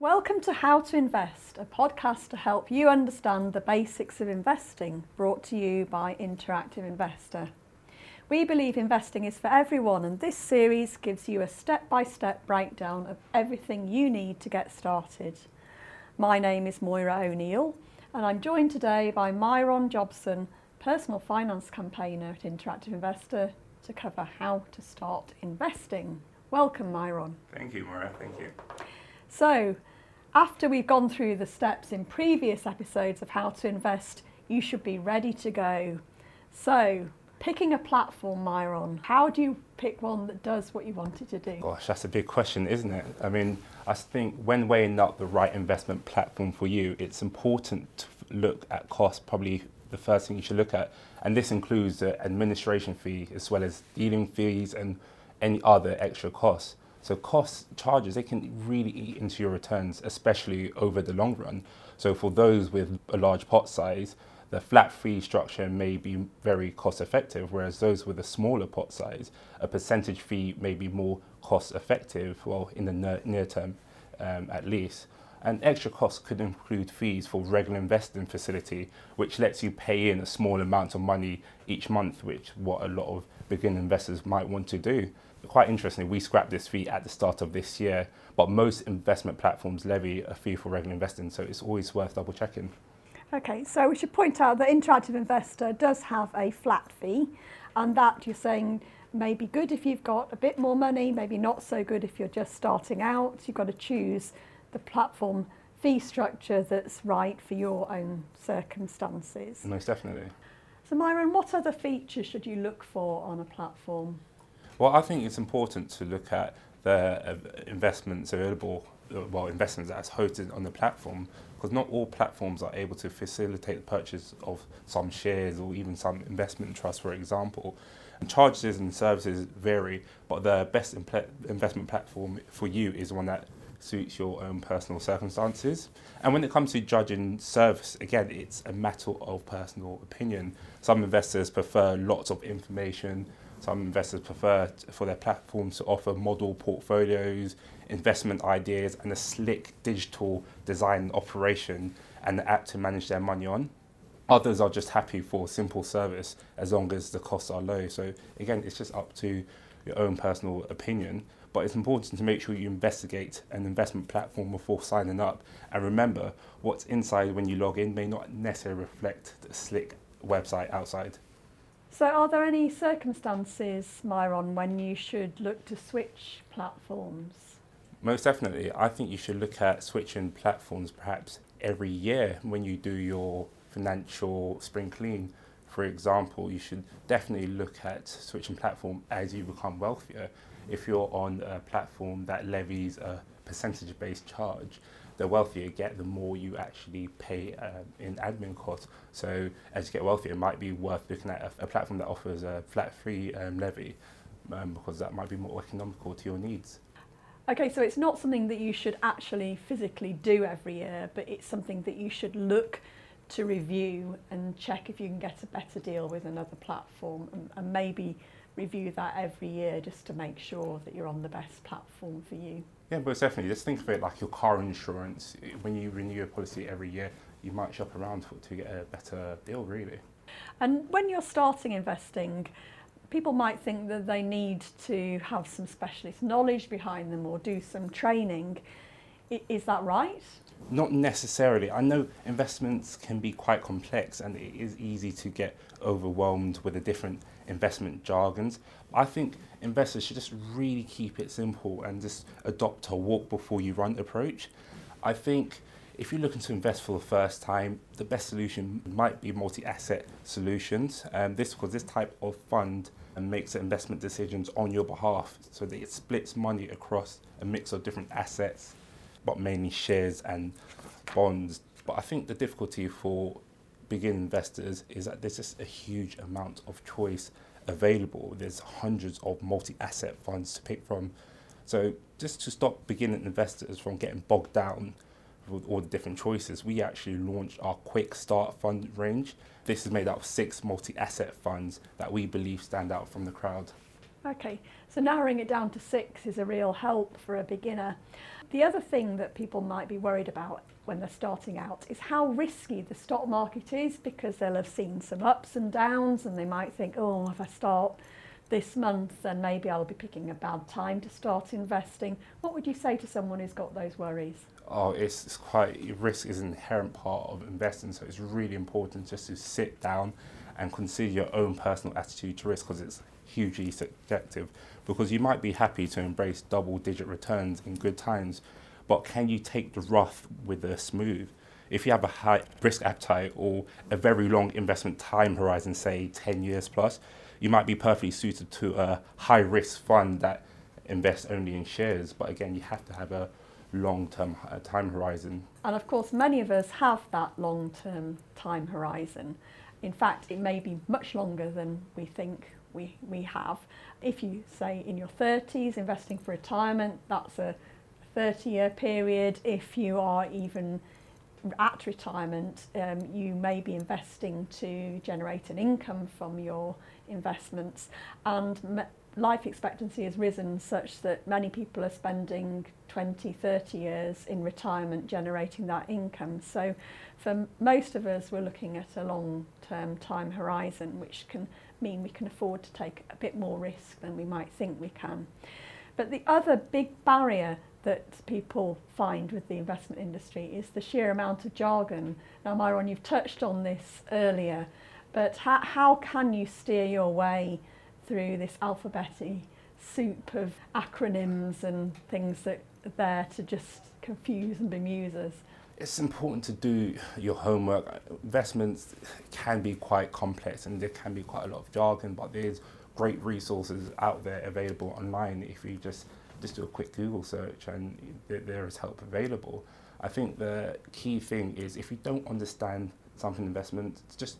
Welcome to How to Invest, a podcast to help you understand the basics of investing, brought to you by Interactive Investor. We believe investing is for everyone, and this series gives you a step by step breakdown of everything you need to get started. My name is Moira O'Neill, and I'm joined today by Myron Jobson, personal finance campaigner at Interactive Investor, to cover how to start investing. Welcome, Myron. Thank you, Moira. Thank you. So, after we've gone through the steps in previous episodes of how to invest, you should be ready to go. So, picking a platform, Myron, how do you pick one that does what you want it to do? Gosh, that's a big question, isn't it? I mean, I think when weighing up the right investment platform for you, it's important to look at cost, probably the first thing you should look at. And this includes the administration fee as well as dealing fees and any other extra costs. So cost charges, they can really eat into your returns, especially over the long run. So for those with a large pot size, the flat fee structure may be very cost effective, whereas those with a smaller pot size, a percentage fee may be more cost effective, well, in the near, term um, at least. And extra costs could include fees for regular investing facility, which lets you pay in a small amount of money each month, which what a lot of beginner investors might want to do. Quite interestingly, we scrapped this fee at the start of this year, but most investment platforms levy a fee for regular investing, so it's always worth double checking. Okay, so we should point out that Interactive Investor does have a flat fee, and that you're saying may be good if you've got a bit more money, maybe not so good if you're just starting out. You've got to choose the platform fee structure that's right for your own circumstances. Most definitely. So, Myron, what other features should you look for on a platform? Well, I think it's important to look at the uh, investments available, well, investments that's hosted on the platform, because not all platforms are able to facilitate the purchase of some shares or even some investment trusts, for example. And charges and services vary, but the best investment platform for you is one that suits your own personal circumstances. And when it comes to judging service, again, it's a matter of personal opinion. Some investors prefer lots of information. Some investors prefer for their platforms to offer model portfolios, investment ideas, and a slick digital design operation and the app to manage their money on. Others are just happy for simple service as long as the costs are low. So again, it's just up to your own personal opinion but it's important to make sure you investigate an investment platform before signing up. And remember, what's inside when you log in may not necessarily reflect the slick website outside. So, are there any circumstances, Myron, when you should look to switch platforms? Most definitely. I think you should look at switching platforms perhaps every year when you do your financial spring clean. For example, you should definitely look at switching platform as you become wealthier if you're on a platform that levies a percentage based charge, the wealthier you get, the more you actually pay um, in admin costs. So as you get wealthier, it might be worth looking at a, a platform that offers a flat free um, levy um, because that might be more economical to your needs. Okay, so it's not something that you should actually physically do every year, but it's something that you should look to review and check if you can get a better deal with another platform and, and maybe review that every year just to make sure that you're on the best platform for you. Yeah, but definitely. Just think of it like your car insurance. When you renew your policy every year, you might shop around for, to get a better deal, really. And when you're starting investing, people might think that they need to have some specialist knowledge behind them or do some training. Is that right? Not necessarily. I know investments can be quite complex and it is easy to get overwhelmed with the different investment jargons. I think investors should just really keep it simple and just adopt a walk before you run approach. I think if you're looking to invest for the first time, the best solution might be multi-asset solutions. Um, this because this type of fund makes investment decisions on your behalf, so that it splits money across a mix of different assets, but mainly shares and bonds. But I think the difficulty for begin investors is that there's just a huge amount of choice available. There's hundreds of multi-asset funds to pick from. So just to stop beginning investors from getting bogged down with all the different choices, we actually launched our quick start fund range. This is made up of six multi-asset funds that we believe stand out from the crowd. Okay, so narrowing it down to six is a real help for a beginner. The other thing that people might be worried about when they're starting out is how risky the stock market is because they'll have seen some ups and downs and they might think, oh, if I start this month, then maybe I'll be picking a bad time to start investing. What would you say to someone who's got those worries? Oh, it's, it's quite risk is an inherent part of investing, so it's really important just to sit down and consider your own personal attitude to risk because it's hugely subjective. Because you might be happy to embrace double digit returns in good times, but can you take the rough with the smooth? If you have a high risk appetite or a very long investment time horizon, say 10 years plus, you might be perfectly suited to a high risk fund that invests only in shares. But again, you have to have a long term uh, time horizon. And of course, many of us have that long term time horizon. In fact, it may be much longer than we think we, we have. If you say in your 30s, investing for retirement, that's a 30 year period. If you are even at retirement, um, you may be investing to generate an income from your investments. And life expectancy has risen such that many people are spending 20, 30 years in retirement generating that income. So for most of us, we're looking at a long term time horizon, which can mean we can afford to take a bit more risk than we might think we can. But the other big barrier that people find with the investment industry is the sheer amount of jargon. Now, Myron, you've touched on this earlier, but how, how can you steer your way through this alphabetic soup of acronyms and things that are there to just confuse and bemuse us? It's important to do your homework. Investments can be quite complex and there can be quite a lot of jargon, but there's great resources out there available online if you just just do a quick Google search and there is help available. I think the key thing is if you don't understand something investment, just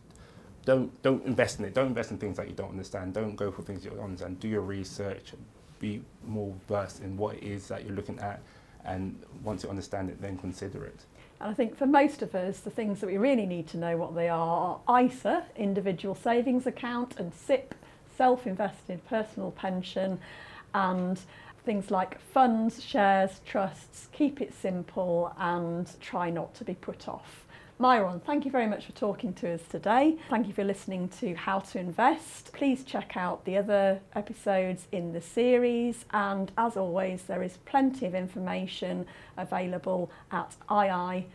don't don't invest in it. Don't invest in things that you don't understand. Don't go for things you don't understand. Do your research. Be more versed in what it is that you're looking at, and once you understand it, then consider it. And I think for most of us, the things that we really need to know what they are are ISA, individual savings account, and SIPP, self-invested personal pension, and things like funds, shares, trusts. Keep it simple and try not to be put off. Myron, thank you very much for talking to us today. Thank you for listening to How to Invest. Please check out the other episodes in the series, and as always, there is plenty of information available at ii.co.uk.